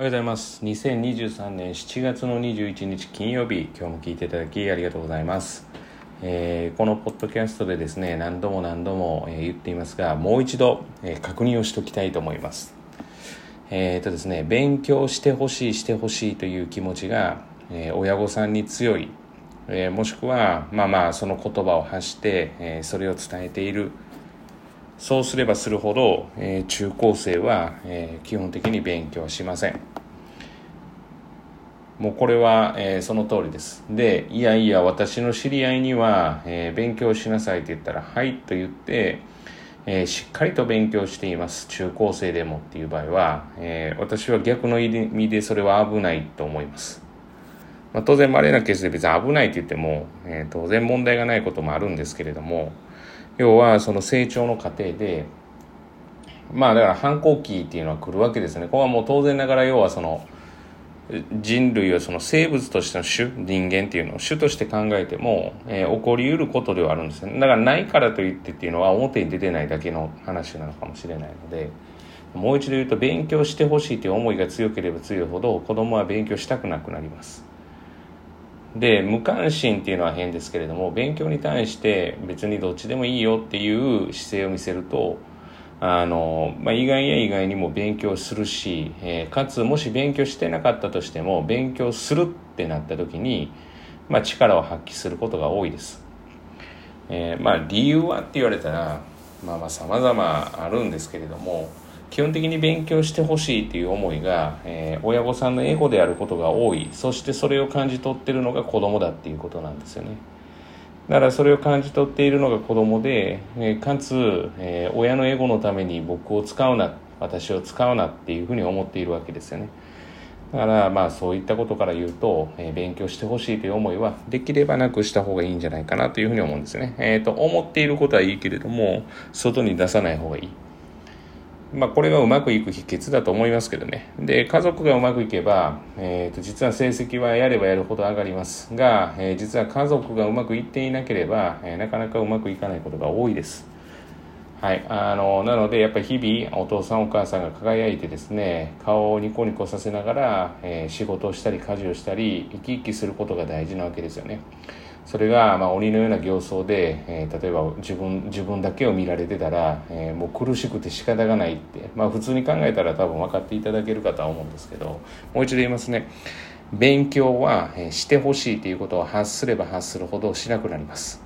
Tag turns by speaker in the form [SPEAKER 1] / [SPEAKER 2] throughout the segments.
[SPEAKER 1] おはようございます。2023年7月の21日金曜日今日も聞いていただきありがとうございます、えー、このポッドキャストでですね何度も何度も、え言っていますがもう一度、え確認をしておきたいと思います。えーとですね、勉強してほしいしてほしいという気持ちが、え、親御さんに強い、え、もしくはまあまあその言葉を発して、えそれを伝えている。そうすればするほど、えー、中高生は、えー、基本的に勉強しません。もうこれは、えー、その通りです。で、いやいや、私の知り合いには、えー、勉強しなさいって言ったら、はいと言って、えー、しっかりと勉強しています。中高生でもっていう場合は、え私は逆の意味でそれは危ないと思います。まあ、当然、稀なケースで別に危ないって言っても、え当然問題がないこともあるんですけれども、要はその成長の過程でまあだから反抗期っていうのは来るわけですねここはもう当然ながら要はその人類はその生物としての種人間っていうのを種として考えても、えー、起こりうることではあるんですね。だからないからといってっていうのは表に出てないだけの話なのかもしれないのでもう一度言うと勉強してほしいという思いが強ければ強いほど子供は勉強したくなくなります。で無関心っていうのは変ですけれども勉強に対して別にどっちでもいいよっていう姿勢を見せるとあの、まあ、意外や意外にも勉強するし、えー、かつもし勉強してなかったとしても勉強するってなった時に、まあ、力を発揮することが多いです、えー、まあ理由はって言われたらまあまあ様々あるんですけれども基本的に勉強してほしいっていう思いが、えー、親御さんのエゴであることが多い。そしてそれを感じ取ってるのが子供だっていうことなんですよね。だからそれを感じ取っているのが子供で、えー、かつ、えー、親のエゴのために僕を使うな私を使うなっていうふうに思っているわけですよねだからまあそういったことから言うと、えー、勉強してほしいという思いはできればなくした方がいいんじゃないかなというふうに思うんですね。えっ、と思っていることはいいけれども外に出さない方がいい。まあ、これがうまくいく秘訣だと思いますけどね。で、家族がうまくいけば、えー、と実は成績はやればやるほど上がりますが、えー、実は家族がうまくいっていなければ、えー、なかなかうまくいかないことが多いです。はい。あの、なので、やっぱり日々、お父さんお母さんが輝いてですね、顔をニコニコさせながら、え仕事をしたり、家事をしたり、生き生きすることが大事なわけですよね。それが、まあ、鬼のような形相で、えー、例えば自分自分だけを見られてたら、えー、もう苦しくて仕方がないって、まあ、普通に考えたら多分分かっていただけるかとは思うんですけどもう一度言いますね。勉強は、してほしいということを発すれば発するほどしなくなります。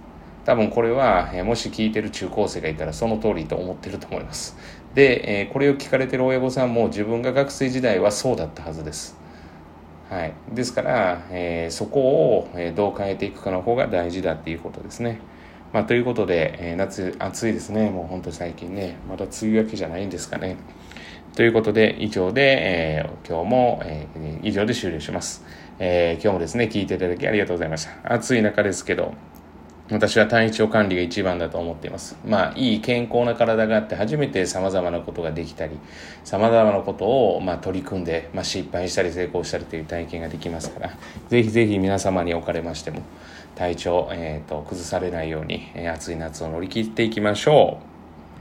[SPEAKER 1] 多分これは、もし聞いてる中高生がいたらその通りと思ってると思います。で、これを聞かれてる親御さんも自分が学生時代はそうだったはずです。はい、ですから、えー、そこを、えどう変えていくかの方が大事だっていうことですね。まあ、ということで、えー、夏暑いですねもう本当最近ねまだ梅雨明けじゃないんですかね。ということで以上で、えー、今日も、えー、以上で終了します、えー、今日もですね聞いていただきありがとうございました。暑い中ですけど私は体調管理が一番だと思っています。まあ、いい健康な体があって初めて様々なことができたり、様々なことを、まあ、取り組んで、まあ、失敗したり成功したりという体験ができますから、ぜひぜひ皆様におかれましても、体調、えっ、ー、と、崩されないように、えー、暑い夏を乗り切っていきましょう。